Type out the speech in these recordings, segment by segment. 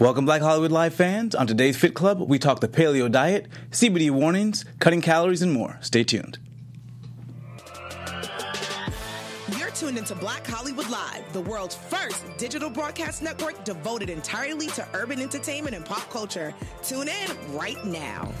Welcome, Black Hollywood Live fans. On today's Fit Club, we talk the paleo diet, CBD warnings, cutting calories, and more. Stay tuned. You're tuned into Black Hollywood Live, the world's first digital broadcast network devoted entirely to urban entertainment and pop culture. Tune in right now.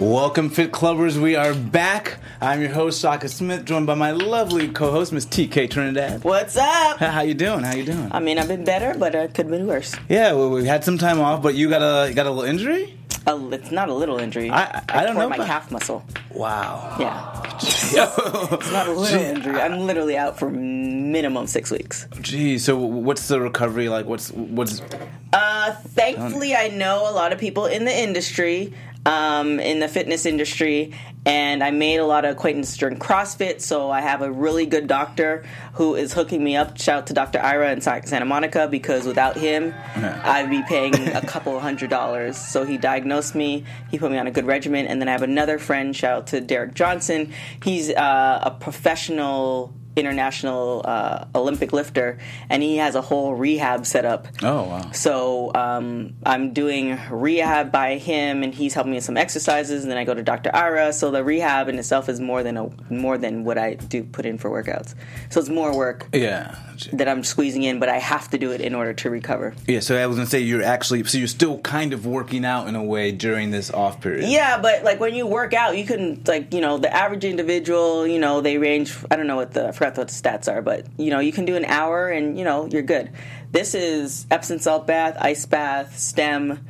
Welcome, Fit Clubbers. We are back. I'm your host, Shaka Smith, joined by my lovely co-host, Miss TK Trinidad. What's up? How you doing? How you doing? I mean, I've been better, but it could have been worse. Yeah, well, we had some time off, but you got a you got a little injury. A, it's not a little injury. I- I don't tore know my about- calf muscle. Wow. Yeah, it's not a little injury. I'm literally out for minimum six weeks. Gee, so what's the recovery like? What's what's Uh, thankfully, I know a lot of people in the industry, um, in the fitness industry, and I made a lot of acquaintances during CrossFit. So I have a really good doctor who is hooking me up. Shout out to Dr. Ira in Santa Monica because without him, I'd be paying a couple hundred dollars. So he diagnosed me. He put me on a good regimen, and then I have another friend. Shout out to Derek Johnson. He's uh, a professional international uh, Olympic lifter, and he has a whole rehab set up. Oh, wow. So um, I'm doing rehab by him, and he's helping me with some exercises. And then I go to Dr. Ira. So the rehab in itself is more than a more than what I do put in for workouts. So it's more work yeah? that I'm squeezing in, but I have to do it in order to recover. Yeah, so I was gonna say you're actually so you're still kind of working out in a way during this off period. Yeah, but like when you work out, you can like you know the average individual, you know they range. I don't know what the forgot what the stats are, but you know you can do an hour and you know you're good. This is Epsom salt bath, ice bath, stem,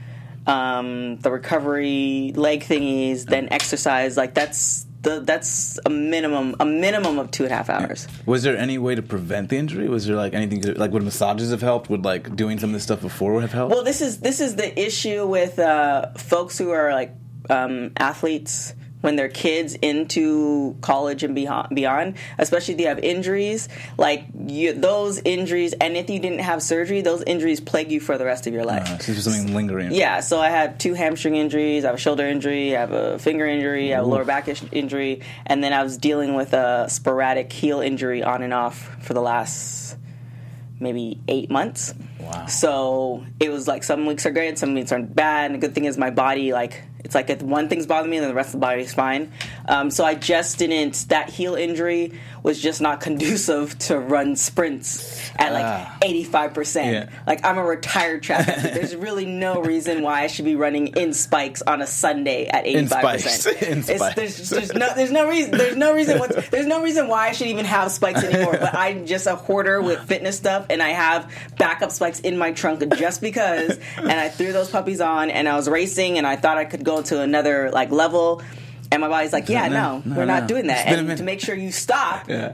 um, the recovery leg thingies, then exercise. Like that's the that's a minimum a minimum of two and a half hours. Was there any way to prevent the injury? Was there like anything to, like would massages have helped? Would like doing some of this stuff before have helped? Well, this is this is the issue with uh, folks who are like um, athletes when they're kids into college and beyond, especially if you have injuries. Like you, those injuries, and if you didn't have surgery, those injuries plague you for the rest of your life. Uh, so something lingering. Yeah, so I had two hamstring injuries, I have a shoulder injury, I have a finger injury, I have a lower back injury, and then I was dealing with a sporadic heel injury on and off for the last maybe eight months. Wow. So it was like some weeks are great, some weeks are bad. And the good thing is my body, like, it's like if one thing's bothering me, then the rest of the body is fine. Um, so I just didn't. That heel injury was just not conducive to run sprints at like Ah. eighty five percent. Like I'm a retired track athlete. There's really no reason why I should be running in spikes on a Sunday at eighty five percent. There's, there's no there's no reason there's no reason what's, there's no reason why I should even have spikes anymore. But I'm just a hoarder with fitness stuff, and I have backup spikes in my trunk just because. And I threw those puppies on, and I was racing, and I thought I could go to another like level. And my body's like, yeah, No, no, no, we're no. not doing that. It's been a And to make sure you stop, Yeah.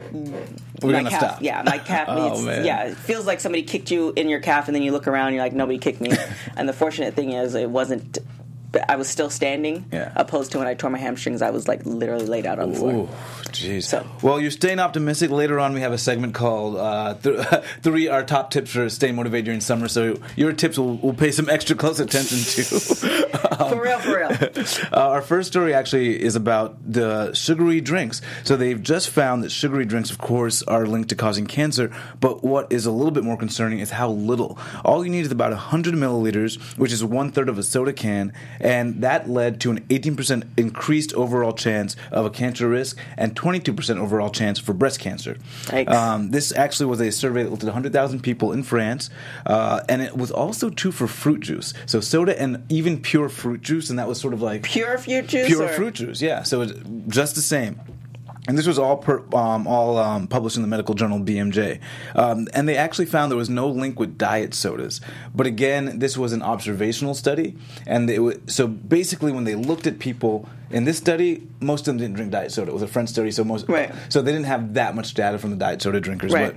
We're my gonna calf, stop. Yeah, my calf. Oh. Yeah, it feels like somebody kicked you in your calf, and then you look around, and you're like, nobody kicked me. and the fortunate thing is, it wasn't. I was still standing, Yeah. opposed to when I tore my hamstrings, I was like literally laid out on the floor. Ooh, jeez. So- well, you're staying optimistic. Later on, we have a segment called uh, th- Three Our Top Tips for Staying Motivated During Summer. So your tips will we'll pay some extra close attention to. For real, for real. Uh, our first story actually is about the sugary drinks. So they've just found that sugary drinks, of course, are linked to causing cancer. But what is a little bit more concerning is how little. All you need is about 100 milliliters, which is one third of a soda can, and that led to an 18% increased overall chance of a cancer risk and 22% overall chance for breast cancer. Um, this actually was a survey that looked at 100,000 people in France, uh, and it was also true for fruit juice. So soda and even pure fruit juice, and that was sort of like Pure fruit juice. pure or- fruit juice. Yeah, so it's just the same. And this was all per, um, all um, published in the medical journal BMJ, um, and they actually found there was no link with diet sodas. But again, this was an observational study, and they, wa- so basically, when they looked at people in this study, most of them didn't drink diet soda. It was a French study, so most Right. so they didn't have that much data from the diet soda drinkers. Right.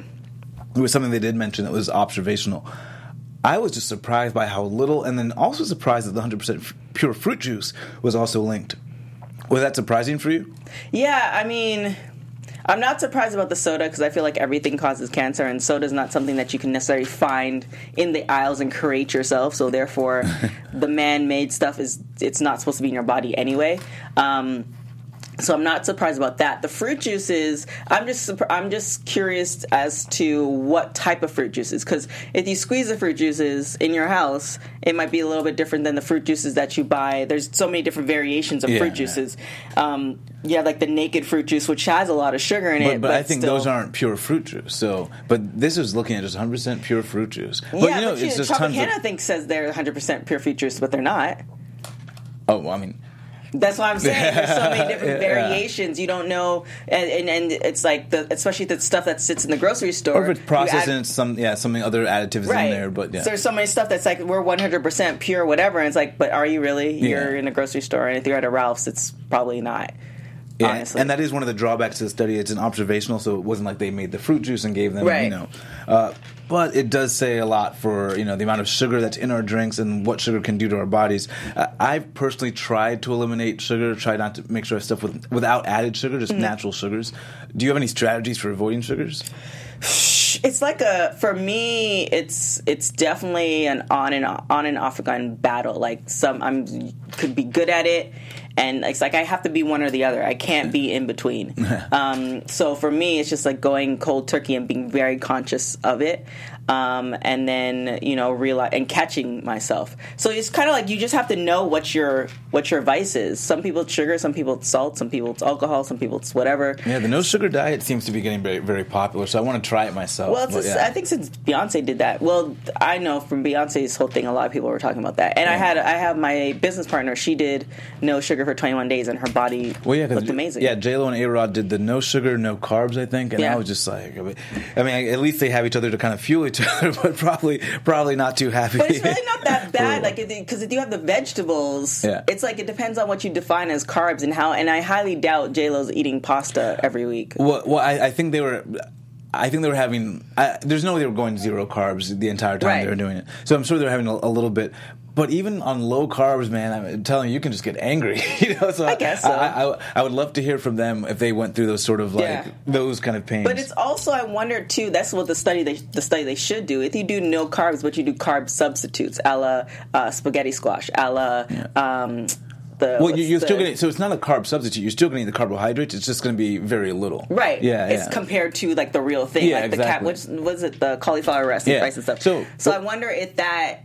But it was something they did mention that was observational. I was just surprised by how little, and then also surprised that the 100% f- pure fruit juice was also linked. Was that surprising for you? Yeah, I mean, I'm not surprised about the soda because I feel like everything causes cancer, and soda is not something that you can necessarily find in the aisles and create yourself. So therefore, the man-made stuff is it's not supposed to be in your body anyway. Um, So I'm not surprised about that. The fruit juices, I'm just I'm just curious as to what type of fruit juices because if you squeeze the fruit juices in your house, it might be a little bit different than the fruit juices that you buy. There's so many different variations of Yeah, fruit yeah. juices. Um, you have like the naked fruit juice, which has a lot of sugar in But, it. but I think still- those aren't pure fruit juice. So, but this is looking at just 100 percent pure fruit juice. But yeah, you know, but it's you, just tons of. thinks says they're 100 percent pure fruit juice, but they're not. Oh, well, I mean, That's what I'm saying. There's so many different Yeah. variations. You don't know, and, and, and it's like the especially the stuff that sits in the grocery store. or if it's you processed add- and it's some yeah something other additives right. in there. But yeah, So there's so many stuff that's like we're 100 percent pure, whatever. And it's like, but are you really? You're in a grocery store, and if you're at a Ralph's, it's probably not. Yeah, honestly. and that is one of the drawbacks to the study. It's an observational, so it wasn't like they made the fruit juice and gave them, you Right. know. Uh, but it does say a lot for you know the amount of sugar that's in our drinks and what sugar can do to our bodies. Uh, I've personally tried to eliminate sugar, try not to make sure I stuff with without added sugar, just Mm-hmm. natural sugars. Do you have any strategies for avoiding sugars? it's like a for me it's it's definitely an on and on and off again battle like some i'm could be good at it and it's like i have to be one or the other. I can't be in between. Um, so for me it's just like going cold turkey and being very conscious of it um, and then you know realize and catching myself so it's kind of like you just have to know what your what your vice is some people it's sugar some people it's salt some people it's alcohol some people it's whatever Yeah, the no sugar diet seems to be getting very, very popular, so I want to try it myself. Well, but yeah. I think since Beyonce did that. Well, I know from Beyonce's whole thing, a lot of people were talking about that. And I had I have my business partner. She did no sugar for 21 days, and her body Well, yeah, looked amazing. Yeah, J Lo and A Rod did the no sugar, no carbs. I think, and Yeah. I was just like, I mean, I mean, at least they have each other to kind of fuel each other, but probably, probably not too happy. But it's really not that bad, like because if you have the vegetables, Yeah. it's like it depends on what you define as carbs and how. And I highly doubt J Lo's eating pasta every week. Well, well I, I think they were. I think they were having. I, there's no way they were going zero carbs the entire time Right. they were doing it. So I'm sure they're having a, a little bit. But even on low carbs, man, I'm telling you, you can just get angry. you know, so I guess so. I, I, I would love to hear from them if they went through those sort of like Yeah. those kind of pains. But it's also I wonder too. That's what the study they the study they should do. If you do no carbs, but you do carb substitutes, a la uh, spaghetti squash, a la um, the well, you, you're the- still getting. So it's not a carb substitute. You're still getting the carbohydrates. It's just going to be very little. Right. Yeah. It's yeah. compared to like the real thing, Yeah, like the cat. exactly. Which was it? The cauliflower rice and Yeah. rice and stuff. So- so I wonder if that.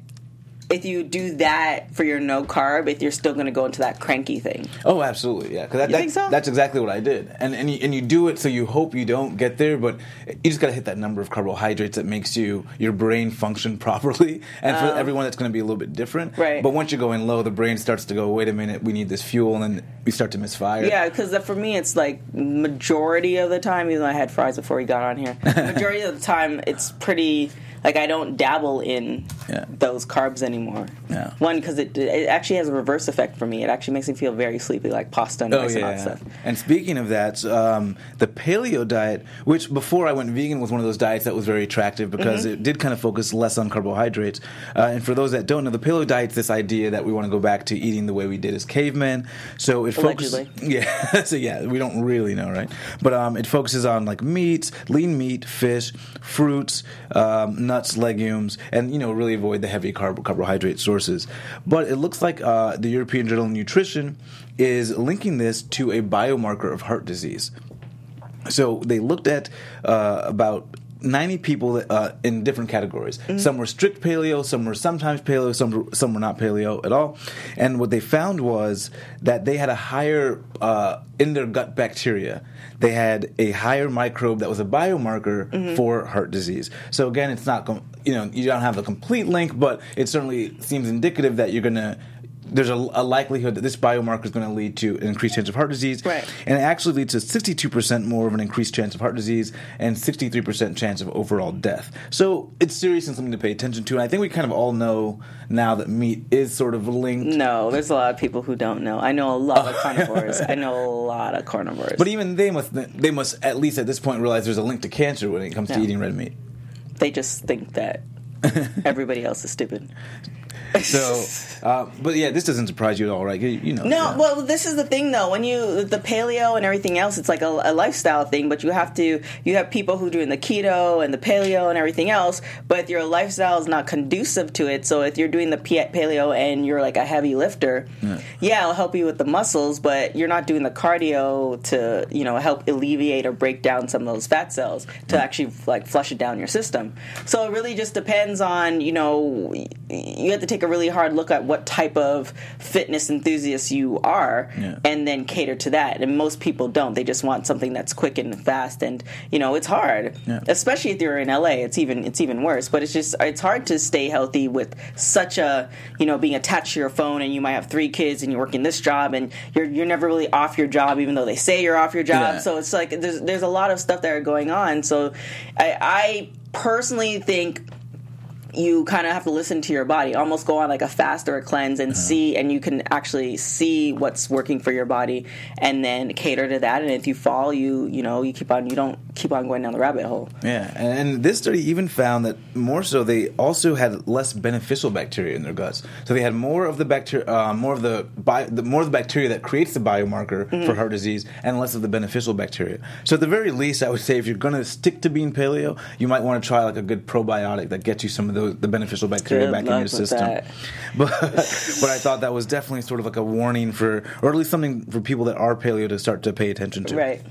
If you do that for your no carb, if you're still going to go into that cranky thing, Oh, absolutely, yeah. Because that, You that- think so? that's exactly what I did, and and you, and you do it so you hope you don't get there, but you just got to hit that number of carbohydrates that makes you your brain function properly. And for oh. everyone, that's going to be a little bit different. Oh. Right. But once you're going low, the brain starts to go, wait a minute, we need this fuel, and then we start to misfire. yeah, because for me, it's like majority of the time. Even though I had fries before we got on here, majority of the time, it's pretty. Like I don't dabble in Yeah. those carbs anymore. Yeah. One because it it actually has a reverse effect for me. It actually makes me feel very sleepy, like pasta and Oh rice and yeah. that stuff. And speaking of that, um, the paleo diet, which before I went vegan was one of those diets that was very attractive because Mm-hmm. it did kind of focus less on carbohydrates. Uh, and for those that don't know, the paleo diet's this idea that we want to go back to eating the way we did as cavemen. So it focuses, yeah. so yeah, we don't really know, right? But um, it focuses on like meats, lean meat, fish, fruits, um, nuts, legumes, and you know really avoid the heavy carb- carbohydrate sources. But it looks like uh, the European Journal of Nutrition is linking this to a biomarker of heart disease. So they looked at uh, about 90 people uh, in different categories. Some were strict paleo, some were sometimes paleo, some were, some were not paleo at all. And what they found was that they had a higher, uh, in their gut bacteria, they had a higher microbe that was a biomarker for heart disease. So again, it's not, com- you know, you don't have a complete link, but it certainly seems indicative that you're going to. There's a, a likelihood that this biomarker is going to lead to an increased chance of heart disease, Right. and it actually leads to 62% more of an increased chance of heart disease and 63% chance of overall death. So it's serious and something to pay attention to. And I think we kind of all know now that meat is sort of linked. No, there's a lot of people who don't know. I know a lot of carnivores. I know a lot of carnivores. But even they must they must at least at this point realize there's a link to cancer when it comes to eating red meat. they just think that Everybody else is stupid. So, uh, but yeah, this doesn't surprise you at all, right? You, know. No, yeah. well, this is the thing though. When you the paleo and everything else, it's like a, a, lifestyle thing. But you have to you have people who are doing the keto and the paleo and everything else. But your lifestyle is not conducive to it. So if you're doing the paleo and you're like a heavy lifter, yeah. yeah, it'll help you with the muscles. But you're not doing the cardio to you know help alleviate or break down some of those fat cells to actually like flush it down your system. So it really just depends on you know you have to take a really hard look at what type of fitness enthusiast you are yeah. and then cater to that. And most people don't. They just want something that's quick and fast and you know, it's hard. Yeah. Especially if you're in LA, it's even it's even worse. But it's just it's hard to stay healthy with such a, you know, being attached to your phone and you might have three kids and you're working this job and you're you're never really off your job even though they say you're off your job. Yeah. So it's like there's there's a lot of stuff that are going on. So I, I personally think you kind of have to listen to your body almost go on like a fast or a cleanse and uh-huh. see and you can actually see what's working for your body and then cater to that and if you fall you you know you keep on you don't keep on going down the rabbit hole yeah and this study even found that more so they also had less beneficial bacteria in their guts so they had more of the bacteria uh, more of the, bio, the more of the bacteria that creates the biomarker mm-hmm. for heart disease and less of the beneficial bacteria so at the very least i would say if you're going to stick to being paleo you might want to try like a good probiotic that gets you some of those the, beneficial bacteria Good back in your system. But but I thought that was definitely sort of like a warning for, or at least something for people that are paleo to start to pay attention to. Right.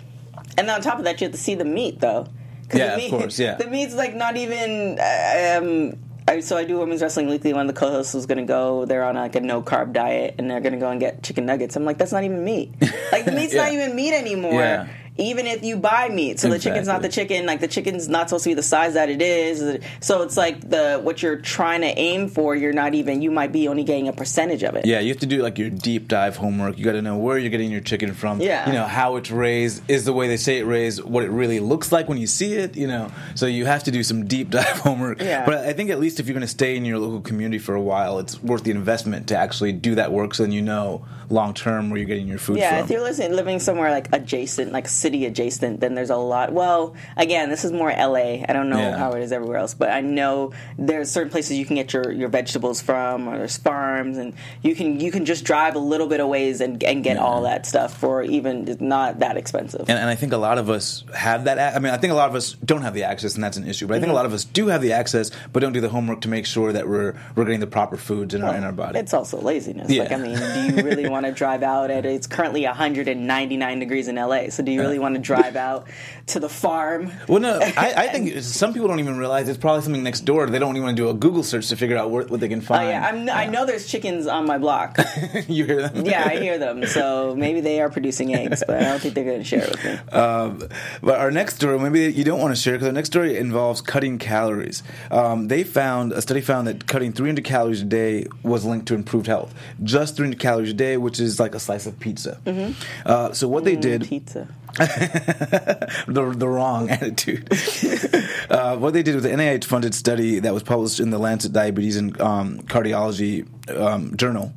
And on top of that, you have to see the meat though. Yeah, meat, of course. Yeah, the meat's like not even. Um, I, so I do women's wrestling weekly. One of the co-hosts was going to go. They're on like a no carb diet, and they're going to go and get chicken nuggets. I'm like, that's not even meat. Like the meat's yeah. not even meat anymore. Yeah even if you buy meat. So exactly. the chicken's not the chicken. Like the chicken's not supposed to be the size that it is. So it's like the what you're trying to aim for. You're not even. You might be only getting a percentage of it. Yeah, you have to do like your deep dive homework. You got to know where you're getting your chicken from. Yeah, you know how it's raised. Is the way they say it raised what it really looks like when you see it. You know, so you have to do some deep dive homework. Yeah. But I think at least if you're going to stay in your local community for a while, it's worth the investment to actually do that work. So then you know long term where you're getting your food yeah, from. if you're living, living somewhere like adjacent, like city adjacent, then there's a lot. Well, again, this is more LA. I don't know yeah. how it is everywhere else, but I know there's certain places you can get your, your vegetables from, or there's farms, and you can you can just drive a little bit of ways and, and get yeah. all that stuff for even not that expensive. And, and, I think a lot of us have that. I mean, I think a lot of us don't have the access, and that's an issue. But I think mm-hmm. a lot of us do have the access, but don't do the homework to make sure that we're we're getting the proper foods in well, our in our body. It's also laziness. Yeah. Like, I mean, do you really want to drive out at it's currently 199 degrees in LA. So do you really want to drive out to the farm? Well, no, I, I, think some people don't even realize it's probably something next door. They don't even want to do a Google search to figure out what, what they can find. Oh yeah, I'm, yeah. I know there's chickens on my block. you hear them? Yeah, I hear them. So maybe they are producing eggs, but I don't think they're going to share it with me. Um, but our next story, maybe you don't want to share because our next story involves cutting calories. Um, they found a study found that cutting 300 calories a day was linked to improved health. Just 300 calories a day, which is like a slice of pizza. Mm-hmm. Uh, so what they mm, did pizza. The, the wrong attitude. uh, what they did was an NIH funded study that was published in the Lancet Diabetes and um, Cardiology um, journal.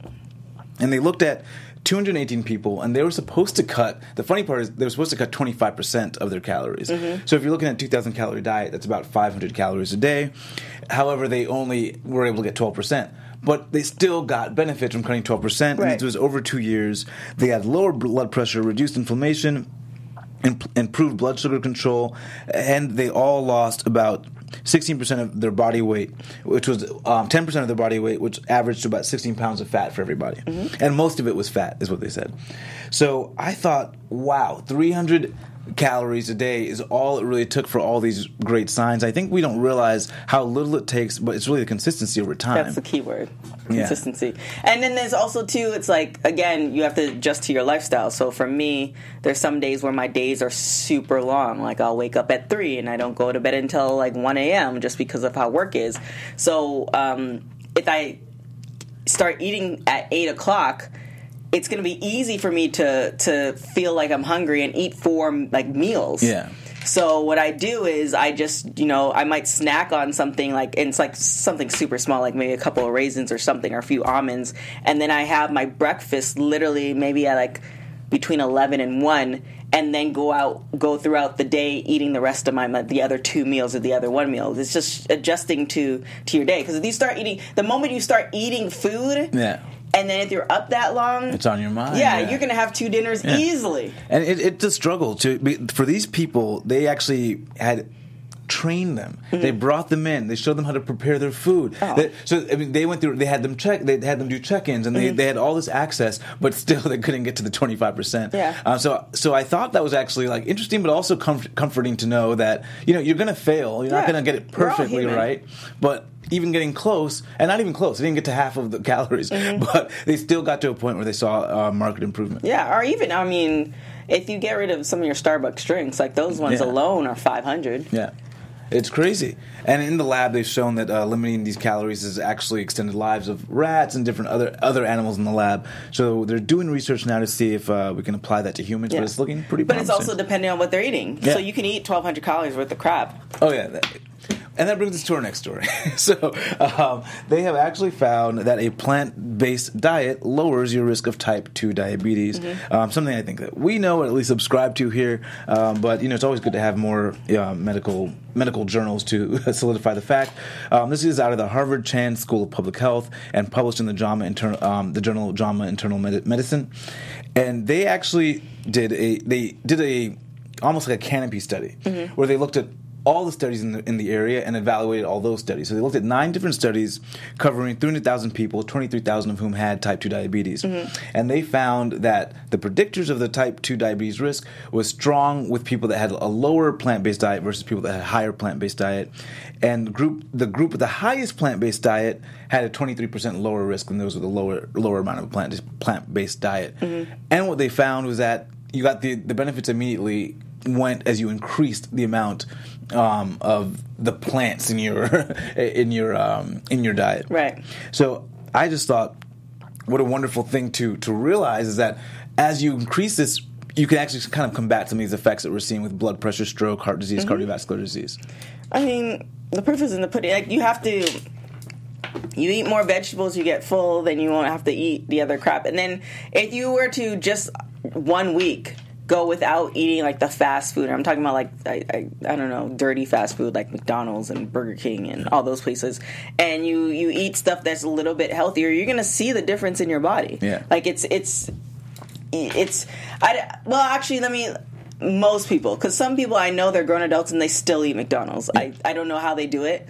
And they looked at 218 people, and they were supposed to cut. The funny part is they were supposed to cut 25% of their calories. Mm-hmm. So if you're looking at 2,000 calorie diet, that's about 500 calories a day. However, they only were able to get 12% but they still got benefit from cutting 12%. Right. And it was over two years. They had lower blood pressure, reduced inflammation, improved blood sugar control, and they all lost about 16% of their body weight, which was um, 10% of their body weight, which averaged to about 16 pounds of fat for everybody. Mm-hmm. And most of it was fat, is what they said. So I thought, wow, 300 calories a day is all it really took for all these great signs. I think we don't realize how little it takes, but it's really the consistency over time. That's the key word. Consistency. Yeah. And then there's also too, it's like again, you have to adjust to your lifestyle. So for me, there's some days where my days are super long. Like I'll wake up at three and I don't go to bed until like one AM just because of how work is. So um, if I start eating at eight o'clock it's going to be easy for me to to feel like I'm hungry and eat four like meals. Yeah. So what I do is I just you know I might snack on something like and it's like something super small like maybe a couple of raisins or something or a few almonds and then I have my breakfast literally maybe at like between 11 and 1 and then go out go throughout the day eating the rest of my the other two meals or the other one meal it's just adjusting to to your day because if you start eating the moment you start eating food Yeah. And then if you're up that long It's on your mind. yeah, you're gonna have two dinners Yeah. easily And it, it's a struggle to be, for these people. They actually had trained them. They brought them in. They showed them how to prepare their food. Mm-hmm. Oh. They- so I mean, they went through. They had them check. They had them do check-ins, and they, Mm-hmm. they had all this access, but still they couldn't get to the twenty five percent. Yeah. Uh, so so I thought that was actually like interesting, but also comf- comforting to know that you know you're going to fail. You're not going to get it perfectly right, but. Even getting close, and not even close, they didn't get to half of the calories, Mm-hmm. but they still got to a point where they saw uh, market improvement. yeah or even i mean if you get rid of some of your starbucks drinks like those ones Yeah. alone are 500 Yeah. It's crazy. And in the lab, they've shown that uh, limiting these calories has actually extended lives of rats and different other other animals in the lab. So they're doing research now to see if uh, we can apply that to humans, Yeah. but it's looking pretty but it's also depending on what they're eating Yeah. so you can eat 1200 calories worth of crap Oh yeah, that, and that brings us to our next story. so um, they have actually found that a plant-based diet lowers your risk of type two diabetes. Mm-hmm. Um, something I think that we know, or at least subscribe to here. Um, but you know, it's always good to have more uh, medical medical journals to solidify the fact. Um, this is out of the Harvard Chan School of Public Health and published in the JAMA Internal, um, the journal JAMA Internal Medi- Medicine, and they actually did a they did a almost like a canopy study where they looked at all the studies in the, in the area and evaluated all those studies. So they looked at nine different studies covering 300,000 people, 23,000 of whom had type 2 diabetes. Mm-hmm. And they found that the predictors of the type 2 diabetes risk was strong with people that had a lower plant-based diet versus people that had a higher plant-based diet. And the group the group with the highest plant-based diet had a 23% lower risk than those with a lower lower amount of plant plant-based diet. Mm-hmm. And what they found was that you got the, the benefits immediately went as you increased the amount um, of the plants in your in your um, in your diet. Right. So I just thought, what a wonderful thing to to realize is that as you increase this, you can actually kind of combat some of these effects that we're seeing with blood pressure, stroke, heart disease, cardiovascular disease. I mean, the proof is in the pudding. Like you have to. You eat more vegetables, you get full, then you won't have to eat the other crap. And then if you were to just one week go without eating like the fast food, I'm talking about like I, I, I don't know dirty fast food like McDonald's and Burger King and all those places, and you you eat stuff that's a little bit healthier, you're gonna see the difference in your body. Yeah. like it's it's it's I well actually let me most people because some people I know they're grown adults and they still eat McDonald's. I I don't know how they do it.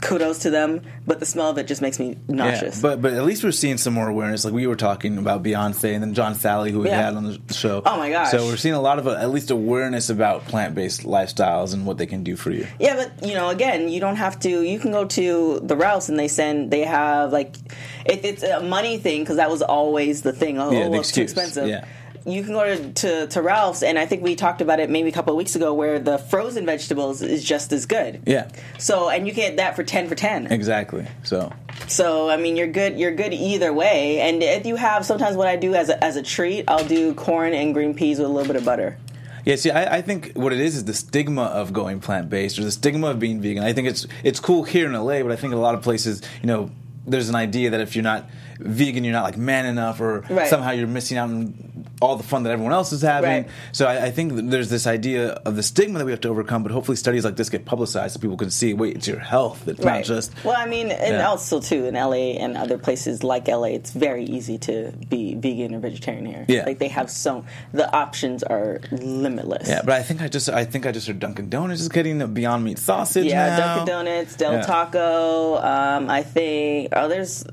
Kudos to them, but the smell of it just makes me nauseous. Yeah, but but at least we're seeing some more awareness. Like we were talking about Beyonce and then John Salley, who we Yeah. had on the show. Oh my gosh. So we're seeing a lot of uh, at least awareness about plant based lifestyles and what they can do for you. yeah, but you know, again, you don't have to. You can go to the Rouse and they send. They have like, if it's a money thing because that was always the thing. Oh, Yeah, oh, it's too expensive. Yeah. You can go to, to to Ralph's, and I think we talked about it maybe a couple of weeks ago, where the frozen vegetables is just as good. Yeah, So, and you get that for ten for ten. exactly. So So I mean, you're good. You're good either way. And if you have, sometimes what I do as a, as a treat, I'll do corn and green peas with a little bit of butter. Yeah, see, I, I think what it is is the stigma of going plant based or the stigma of being vegan. I think it's it's cool here in LA, but I think in a lot of places, you know, there's an idea that if you're not vegan, you're not like man enough, or Right. somehow you're missing out on all the fun that everyone else is having. Right. So I, I think there's this idea of the stigma that we have to overcome. But hopefully, studies like this get publicized so people can see, wait, it's your health. It's not just well, I mean, and Yeah. also too in LA and other places like LA, it's very easy to be vegan or vegetarian here. Yeah. like they have so the options are limitless. yeah. But I think I just I think I just heard Dunkin' Donuts is getting a Beyond Meat sausage. Yeah, now. Dunkin' Donuts, Del Yeah. Taco. Um, I think. Oh, there's,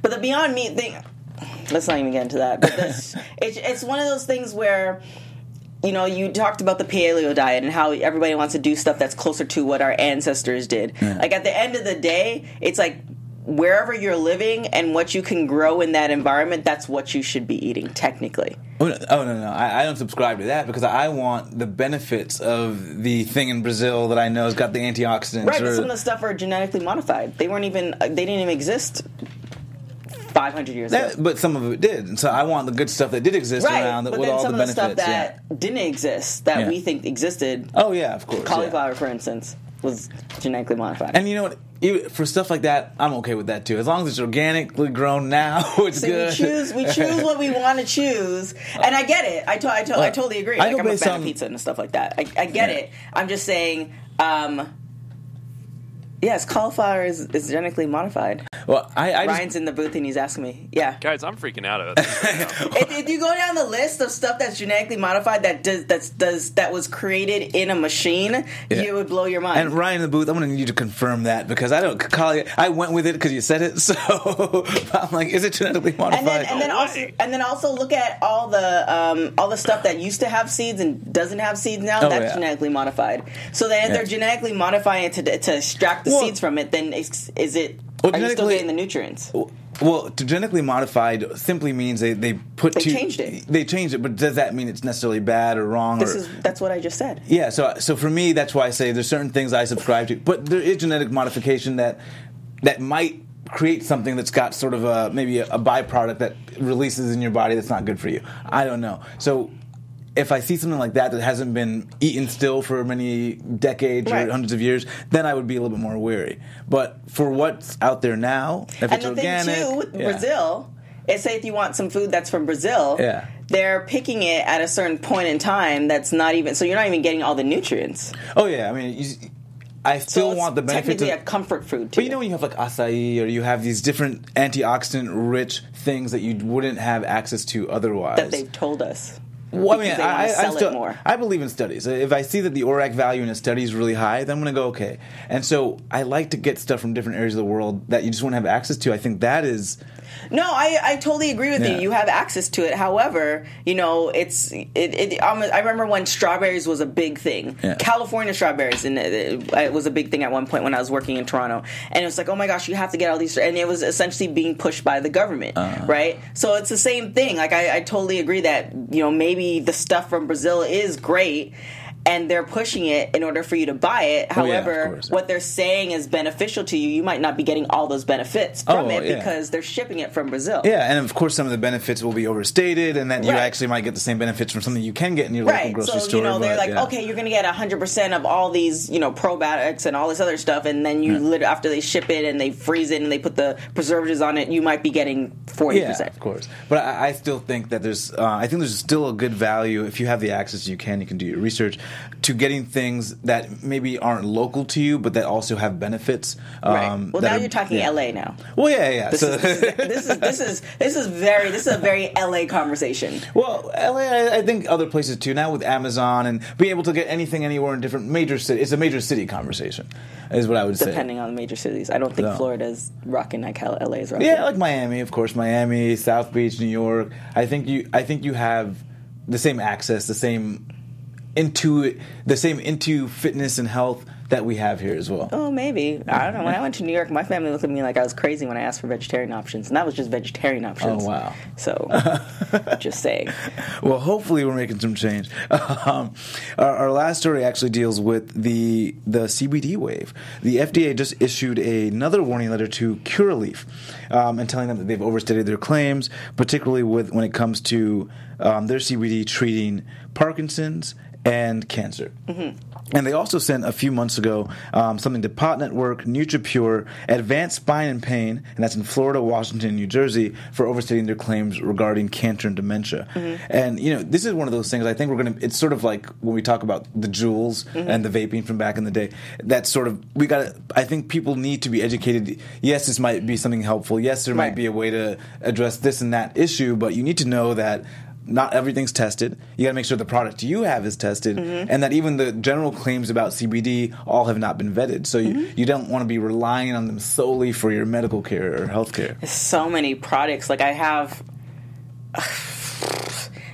but the Beyond Meat thing. Let's not even get into that. But this, it's it's one of those things where. You know, you talked about the paleo diet and how everybody wants to do stuff that's closer to what our ancestors did. Like at the end of the day, it's like wherever you're living and what you can grow in that environment, that's what you should be eating, technically. Oh no, oh, no, no! I, I don't subscribe to that because I want the benefits of the thing in Brazil that I know has got the antioxidants. Right, but or- some of the stuff are genetically modified. They weren't even, uh, they didn't even exist 500 years ago. but some of it did, and so I want the good stuff that did exist right, around that but with then all some the of the benefits. stuff that yeah. didn't exist that Yeah. we think existed, Oh yeah, of course. yeah. cauliflower, for instance, was genetically modified. And you know what? for stuff like that, I'm okay with that too. As long as it's organically grown now, it's So good. we choose we choose what we want to choose, and I get it. I to, I, to, I totally agree. I Like I'm a fan of pizza and stuff like that. I, I get Yeah. it. I'm just saying. Um, Yes, cauliflower is, is genetically modified. Well, I, I just, Ryan's in the booth and he's asking me. Yeah. Guys, I'm freaking out of it. if, if you go down the list of stuff that's genetically modified that does that's does that was created in a machine, Yeah. you would blow your mind. and Ryan in the booth, I'm going to need you to confirm that because I don't call it. I went with it because you said it. So I'm like, is it genetically modified? and then, and then No also way. and then also look at all the um, all the stuff that used to have seeds and doesn't have seeds now. Oh, that's yeah. genetically modified. So then, if Yeah. they're genetically modifying it to to extract the Well- seeds from it, then is, is it? Well, are you still genetically- getting the nutrients? Well, genetically modified simply means they, they put They two, changed it. They changed it, but does that mean it's necessarily bad or wrong? This or, is that's what I just said. Yeah, so so for me, that's why I say there's certain things I subscribe to, but there is genetic modification that that might create something that's got sort of a maybe a, a byproduct that releases in your body that's not good for you. I don't know. So if I see something like that that hasn't been eaten still for many decades Right. or hundreds of years, then I would be a little bit more wary. But for what's out there now, if And it's the organic, thing too with yeah. Brazil is say if you want some food that's from Brazil, Yeah. they're picking it at a certain point in time that's not even so you're not even getting all the nutrients. Oh yeah, I mean, you, I So still it's want the benefits. technically Of, a comfort food too. But you know when you have like acai or you have these different antioxidant rich things that you wouldn't have access to otherwise. that they've told us. Well, I mean, I, I, still, more. I believe in studies. If I see that the ORAC value in a study is really high, then I'm going to go okay. And so I like to get stuff from different areas of the world that you just won't have access to. I think that is No, I, I totally agree with Yeah. you. You have access to it. However, you know, it's it. it I remember when strawberries was a big thing. Yeah. California strawberries, and it, it was a big thing at one point when I was working in Toronto. And it was like, oh my gosh, you have to get all these, and it was essentially being pushed by the government, Uh-huh. right? So it's the same thing. Like I, I totally agree that you know maybe the stuff from Brazil is great. And they're pushing it in order for you to buy it. Oh, yeah, of However, what they're saying is beneficial to you. You might not be getting all those benefits from Oh, it yeah. because they're shipping it from Brazil. yeah, and of course some of the benefits will be overstated, and that you actually might get the same benefits from something you can get in your local Right. grocery So, store. you know, they're but, like, yeah. okay, you're going to get 100% of all these, you know, probiotics and all this other stuff. And then you, lit after they ship it and they freeze it and they put the preservatives on it, you might be getting 40%. Yeah, of course. But I, I still think that there's, uh, I think there's still a good value if you have the access you can, you can do your research to getting things that maybe aren't local to you, but that also have benefits. Right. Um, well, now are- you're talking yeah. LA now. Well, yeah, yeah. This, so, is, this, is, this is this is this is very this is a very LA conversation. well, LA, I, I think other places too. Now with Amazon and being able to get anything anywhere in different major cities, it's a major city conversation, is what I would say. Depending on the major cities, I don't think No. Florida's rocking like how LA is rocking. Yeah, like Miami, of course, Miami, South Beach, New York. I think you I think you have the same access, the same into the same into fitness and health that we have here as well. Oh, maybe. I don't know. When I went to New York, my family looked at me like I was crazy when I asked for vegetarian options, and that was just vegetarian options. Oh, wow. So, just saying. Well, hopefully we're making some change. Um, our, our last story actually deals with the the CBD wave. The FDA just issued another warning letter to Curaleaf, um, and telling them that they've overstated their claims, particularly with when it comes to um, their CBD treating Parkinson's and cancer. Mm-hmm. And they also sent a few months ago um, something to Pot Network, NutriPure, Advanced Spine and Pain, and that's in Florida, Washington, New Jersey, for overstating their claims regarding cancer and dementia. Mm-hmm. And you know, this is one of those things. I think we're gonna. It's sort of like when we talk about the Juuls mm-hmm. and the vaping from back in the day. That's sort of we got. I think people need to be educated. Yes, this might be something helpful. Yes, there might be a way to address this and that issue, but you need to know that not everything's tested. You got to make sure the product you have is tested, mm-hmm. and that even the general claims about CBD all have not been vetted. So you, mm-hmm. you don't want to be relying on them solely for your medical care or health care. so many products. Like I have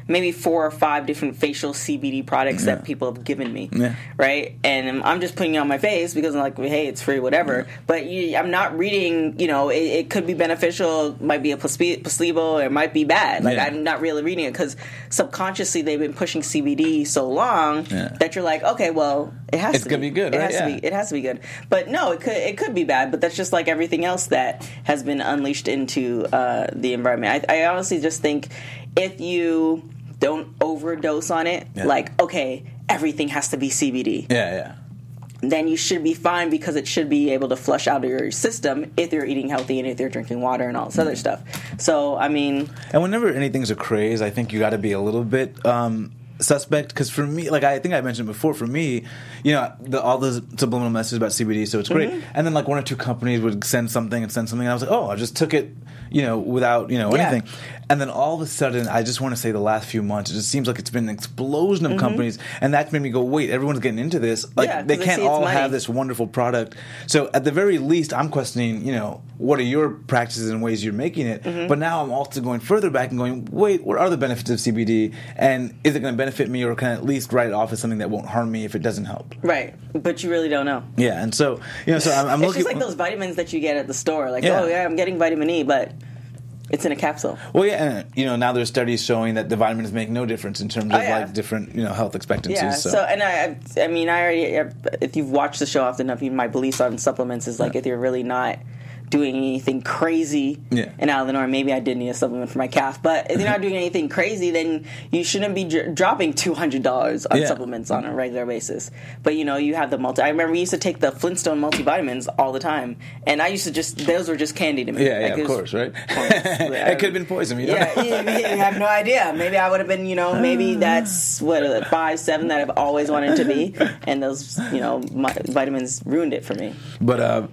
maybe four or five different facial CBD products that people have given me. Yeah. Right, and I'm just putting it on my face because I'm like, hey, it's free, whatever. But you, I'm not reading. You know, it, it could be beneficial, might be a placebo, it might be bad. Like Yeah. I'm not really reading it because subconsciously they've been pushing CBD so long Yeah. that you're like, okay, well, it has It's to gonna be good, It right? has to Yeah. be it has to be good. But no, it could it could be bad. But that's just like everything else that has been unleashed into uh, the environment. I, I honestly just think if you don't overdose on it, Yeah. like okay, everything has to be CBD. Yeah, yeah. then you should be fine because it should be able to flush out of your system if you're eating healthy and if you're drinking water and all this other stuff. So, I mean, And whenever anything's a craze, I think you got to be a little bit um, suspect. Because for me, like I think I mentioned before, for me, you know, the, all the subliminal messages about CBD, so it's great. Mm-hmm. And then like one or two companies would send something and send something, and I was like, oh, I just took it, you know, without you know Yeah. anything. And then all of a sudden, I just want to say the last few months, it just seems like it's been an explosion of companies, and that's made me go, wait, everyone's getting into this. Like Mm-hmm. Yeah, they can't all money. have this wonderful product. So at the very least, I'm questioning, you know, what are your practices and ways you're making it? Mm-hmm. But now I'm also going further back and going, wait, what are the benefits of CBD? And is it going to benefit me, or can I at least write it off as something that won't harm me if it doesn't help? right. But you really don't know. Yeah, and so you know, so I'm, I'm It's looking. just like those vitamins that you get at the store. Like, Yeah. oh, yeah, I'm getting vitamin E, but it's in a capsule. well, yeah, and you know, now there's studies showing that the vitamins make no difference in terms of Oh, yeah. like different, you know, health expectancies. Yeah. so. So, and I, I mean, I already, if you've watched the show often enough, you, my beliefs on supplements is like if you're really not doing anything crazy Yeah. and out of the norm, maybe I did need a supplement for my calf, but if you're not doing anything crazy, then you shouldn't be dr- dropping $200 on Yeah. supplements on a regular basis. But you know, you have the multi, I remember we used to take the Flintstone multivitamins all the time, and I used to just, those were just candy to me. yeah, yeah, of course, right? it could have been poison. You know? yeah, you, have no idea. Maybe I would have been, you know, maybe that's what five, seven that I've always wanted to be, and those, you know, my, vitamins ruined it for me. But uh,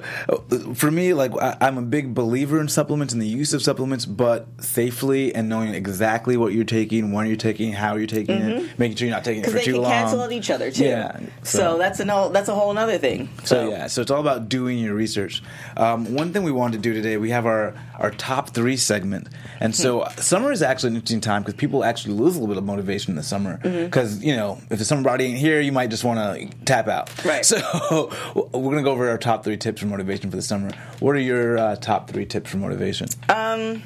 for me, like I, I'm a big believer in supplements and the use of supplements, but safely and knowing exactly what you're taking, when you're taking, how you're taking it, making sure you're not taking it Because for Mm-hmm. they too can long. cancel out each other too. Yeah, So, so- that's an whole, that's a whole other thing. So yeah, so it's all about doing your research. Um, one thing we wanted to do today, we have our our top three segment, and so Hmm. summer is actually an interesting time because people actually lose a little bit of motivation in the summer Mm-hmm. because you know if the summer body ain't here, you might just want to tap out. Right. So we're gonna go over our top three tips for motivation for the summer. What are your uh, top three tips for motivation? Um,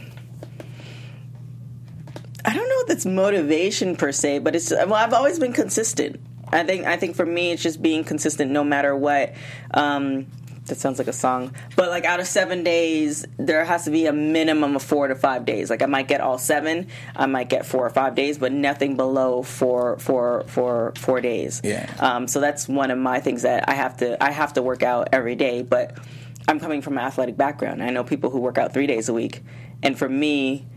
I don't know if that's motivation per se, but it's well, I've always been consistent. I think I think for me, it's just being consistent no matter what. Um, that sounds like a song, but like out of seven days, there has to be a minimum of four to five days. Like I might get all seven, I might get four or five days, but nothing below four, four, four, four days. Yeah. Um, so that's one of my things that I have to I have to work out every day, but I'm coming from an athletic background. I know people who work out three days a week, and for me,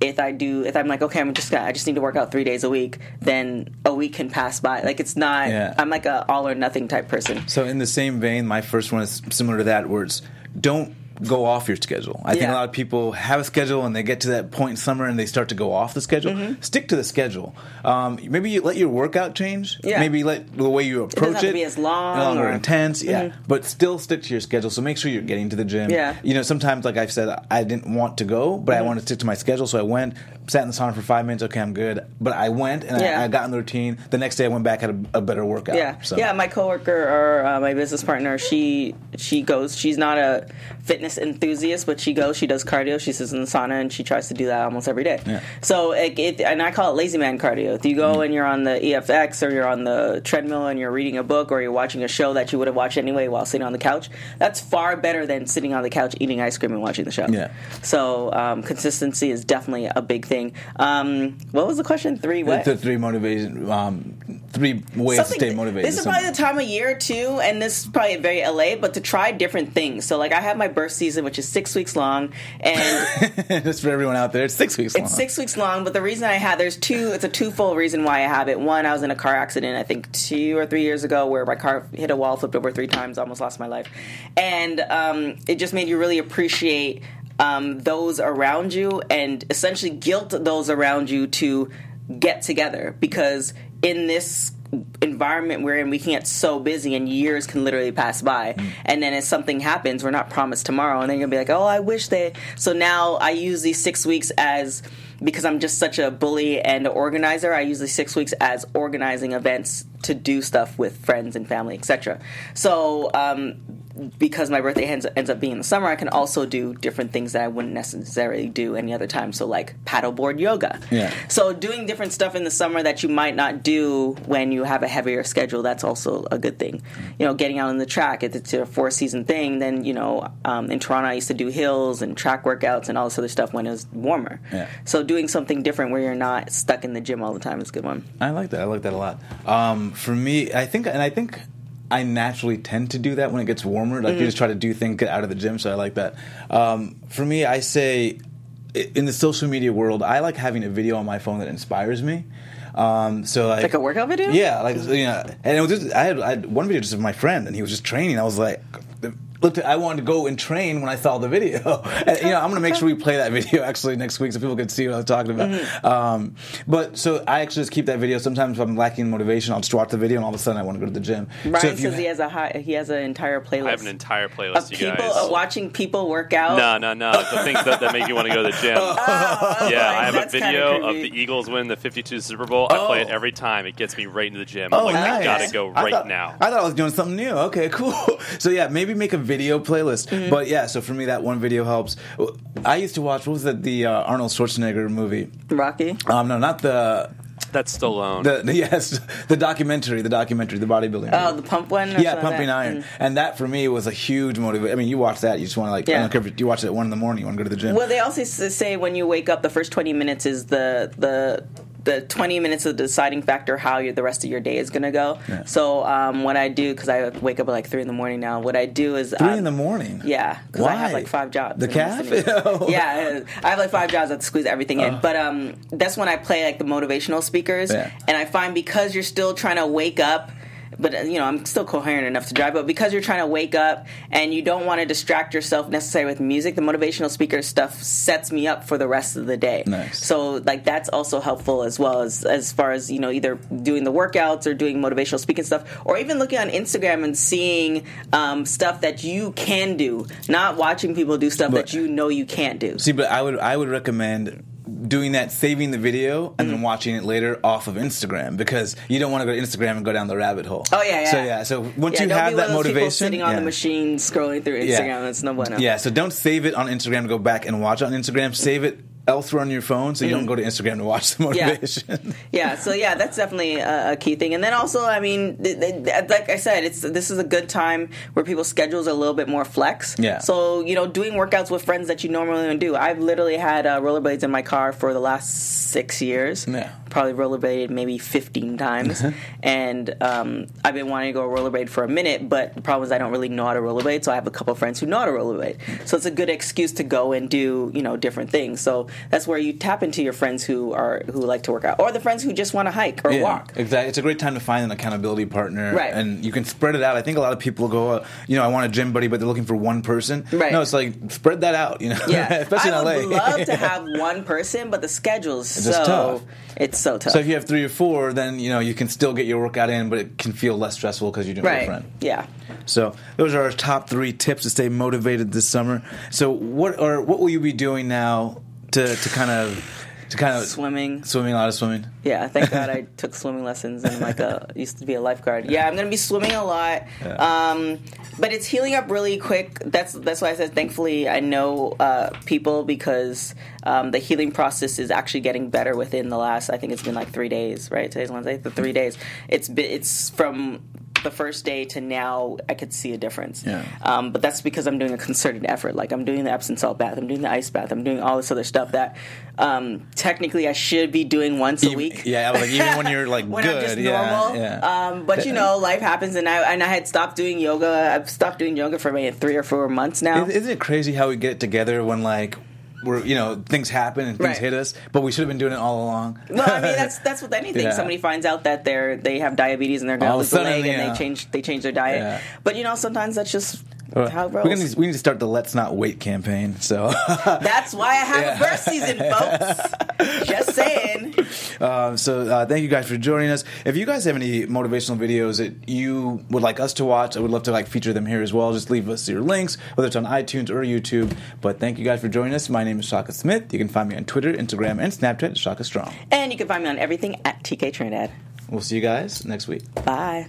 if I do, if I'm like, okay, I'm just gonna, I just need to work out three days a week, then a week can pass by. Like it's not. Yeah. I'm like a all or nothing type person. So in the same vein, my first one is similar to that, where it's don't go off your schedule. I think a lot of people have a schedule and they get to that point in summer and they start to go off the schedule. Mm-hmm. Stick to the schedule. Um, maybe you let your workout change. Yeah. Maybe let the way you approach it, have to be as long or- Mm-hmm. intense. Yeah, but still stick to your schedule. So make sure you're getting to the gym. Yeah. Mm-hmm. You know, sometimes like I've said, I didn't want to go, but I wanted to stick to my schedule, so I went, sat in the sauna for five minutes. Okay, I'm good. But I went and Yeah. I, I got in the routine. The next day, I went back had a, a better workout. Yeah, So. yeah. My coworker or uh, my business partner, she she goes. She's not a fitness enthusiast, but she goes. She does cardio. She sits in the sauna and she tries to do that almost every day. Yeah. So it, it, and I call it lazy man cardio. If you go and you're on the EFX or you're on the treadmill and you're reading a book or you're watching a show that you would have watched anyway while sitting on the couch, that's far better than sitting on the couch eating ice cream and watching the show. Yeah. So um, consistency is definitely a big thing. Um, what was the question? Three what? The three motivation, um, three ways to stay motivated. This is probably the time of year too, and this is probably very LA, but to try different things. So, like, I have my birth season, which is six weeks long, and Just for everyone out there, it's six weeks long. it's six weeks long. But the reason I had there's two. It's a twofold reason why I have it. One, I was in a car accident, I think two or three years ago, where my car hit a wall, flipped over three times, almost lost my life, and um, it just made you really appreciate um, those around you, and essentially guilt those around you to get together because in this environment we're in we can get so busy and years can literally pass by. And then if something happens we're not promised tomorrow and then you're gonna be like oh i wish they so now i use these six weeks as because i'm just such a bully and organizer i use these six weeks as organizing events to do stuff with friends and family etc so um, because my birthday ends, ends up being in the summer, I can also do different things that I wouldn't necessarily do any other time. So, like paddleboard yoga. Yeah. So, doing different stuff in the summer that you might not do when you have a heavier schedule, that's also a good thing. You know, getting out on the track, if it's a four season thing, then, you know, um, in Toronto, I used to do hills and track workouts and all this other stuff when it was warmer. Yeah. So, doing something different where you're not stuck in the gym all the time is a good one. I like that. I like that a lot. Um, for me, I think, and I think I naturally tend to do that when it gets warmer. Like you just try to do things, get out of the gym. So I like that. Um, for me, I say in the social media world, I like having a video on my phone that inspires me. Um, so like, Like a workout video? Yeah, like you know, and it was just I had, I had one video just of my friend, and he was just training. I was like. Looked, at, I wanted to go and train when I saw the video. And, you know, I'm going to make sure we play that video actually next week so people can see what I was talking about. Mm-hmm. Um, but so I actually just keep that video. Sometimes if I'm lacking motivation, I'll just watch the video, and all of a sudden I want to go to the gym. Ryan so if you says he has a high, he has an entire playlist. I have an entire playlist, of you people guys. uh, watching people work out. No, no, no. The things that, that make you want to go to the gym. yeah, I have a video of the Eagles win the 52 Super Bowl. I play it Oh. every time. It gets me right into the gym. Oh, I'm like, nice. I gotta go I right thought- now. I thought I was doing something new. Okay, cool. So yeah, maybe make a video playlist. Mm-hmm. But yeah, so for me that one video helps. I used to watch what was it, the uh, Arnold Schwarzenegger movie? Rocky. Um, no, not the That's Stallone. the, the yes, the documentary, the documentary, the bodybuilding. Oh, movie. the pump one. or yeah, pumping that? iron, Mm. and that for me was a huge motivation. I mean, you watch that, you just want to like, I Yeah. don't care if you watch it at one in the morning, you want to go to the gym. Well, they also say when you wake up, the first twenty minutes is the the the 20 minutes of the deciding factor how your, the rest of your day is going to go. Yeah. So um, what I do, because I wake up at like 3 in the morning now, what I do is... Three um, in the morning. Yeah, because I have like five jobs. The calf? yeah, I have like five jobs. I have to squeeze everything in. But um, that's when I play like the motivational speakers, Yeah. and I find because you're still trying to wake up. But uh, you know, I'm still coherent enough to drive. But because you're trying to wake up and you don't want to distract yourself necessarily with music, the motivational speaker stuff sets me up for the rest of the day. Nice. So like that's also helpful as well as as far as you know either doing the workouts or doing motivational speaking stuff or even looking on Instagram and seeing um, stuff that you can do, not watching people do stuff But- that you know you can't do. See, but I would I would recommend doing that, saving the video, and Mm. then watching it later off of Instagram because you don't want to go to Instagram and go down the rabbit hole. Oh yeah, yeah. So yeah, so once yeah, you have that motivation, sitting on yeah. the machine scrolling through Instagram. That's no bueno. Yeah, so don't save it on Instagram go back and watch on Instagram. Save it elsewhere on your phone so you don't go to Instagram to watch the Mm. Yeah. motivation. yeah so yeah that's definitely a, a key thing and then also i mean th- th- like i said it's this is a good time where people's schedules are a little bit more flex Yeah. so you know doing workouts with friends that you normally don't do i've literally had uh, rollerblades in my car for the last six years Yeah. Probably rollerbladed maybe 15 times and um, i've been wanting to go rollerblade for a minute but the problem is i don't really know how to rollerblade so i have a couple friends who know how to rollerblade so it's a good excuse to go and do you know different things so that's where you tap into your friends who are who like to work out or the friends who just want to hike or Yeah, walk Exactly. It's a great time to find an accountability partner. Right. And you can spread it out. I think a lot of people go, uh, you know, I want a gym buddy, but they're looking for one person. Right. No, it's like spread that out, you know, yeah especially i in would LA. love to have one person but the schedule's just so tough. It's so tough so if you have three or four, then, you know, you can still get your workout in, but it can feel less stressful because you're doing it with a friend. yeah So those are our top three tips to stay motivated this summer. So what are what will you be doing now to, to kind of to kind of Swimming. swimming a lot of swimming? Yeah, thank God I took swimming lessons and like a used to be a lifeguard. Yeah, I'm gonna be swimming a lot, um, but it's healing up really quick. That's that's why I said thankfully I know uh, people because um, the healing process is actually getting better within the last. I think it's been like three days. Right, today's Wednesday. The three days. It's been, it's from the first day to now. I could see a difference. Yeah. Um, but that's because I'm doing a concerted effort. Like I'm doing the Epsom salt bath. I'm doing the ice bath. I'm doing all this other stuff that um, technically I should be doing once a week. yeah, like, even when you're, like, when I'm good, just yeah, normal. yeah. Um, but you know, life happens, and I and I had stopped doing yoga. I've stopped doing yoga for maybe three or four months now. Isn't it crazy how we get together when like we're you know things happen and things Right. hit us, but we should have been doing it all along. well, I mean, that's that's with anything. Yeah. Somebody finds out that they're they have diabetes and they're going to All of a lose a leg, and yeah. they change they change their diet. Yeah. But you know, sometimes that's just Uh, how it We're we need to start the Let's Not Wait campaign. So, That's why I have Yeah. a first season, folks. just saying. um, so uh, thank you guys for joining us. If you guys have any motivational videos that you would like us to watch, I would love to like feature them here as well. Just leave us your links, whether it's on iTunes or YouTube. But thank you guys for joining us. My name is Shaka Smith. You can find me on Twitter, Instagram, and Snapchat at Shaka Strong. And you can find me on everything at TK Trinidad. We'll see you guys next week. Bye.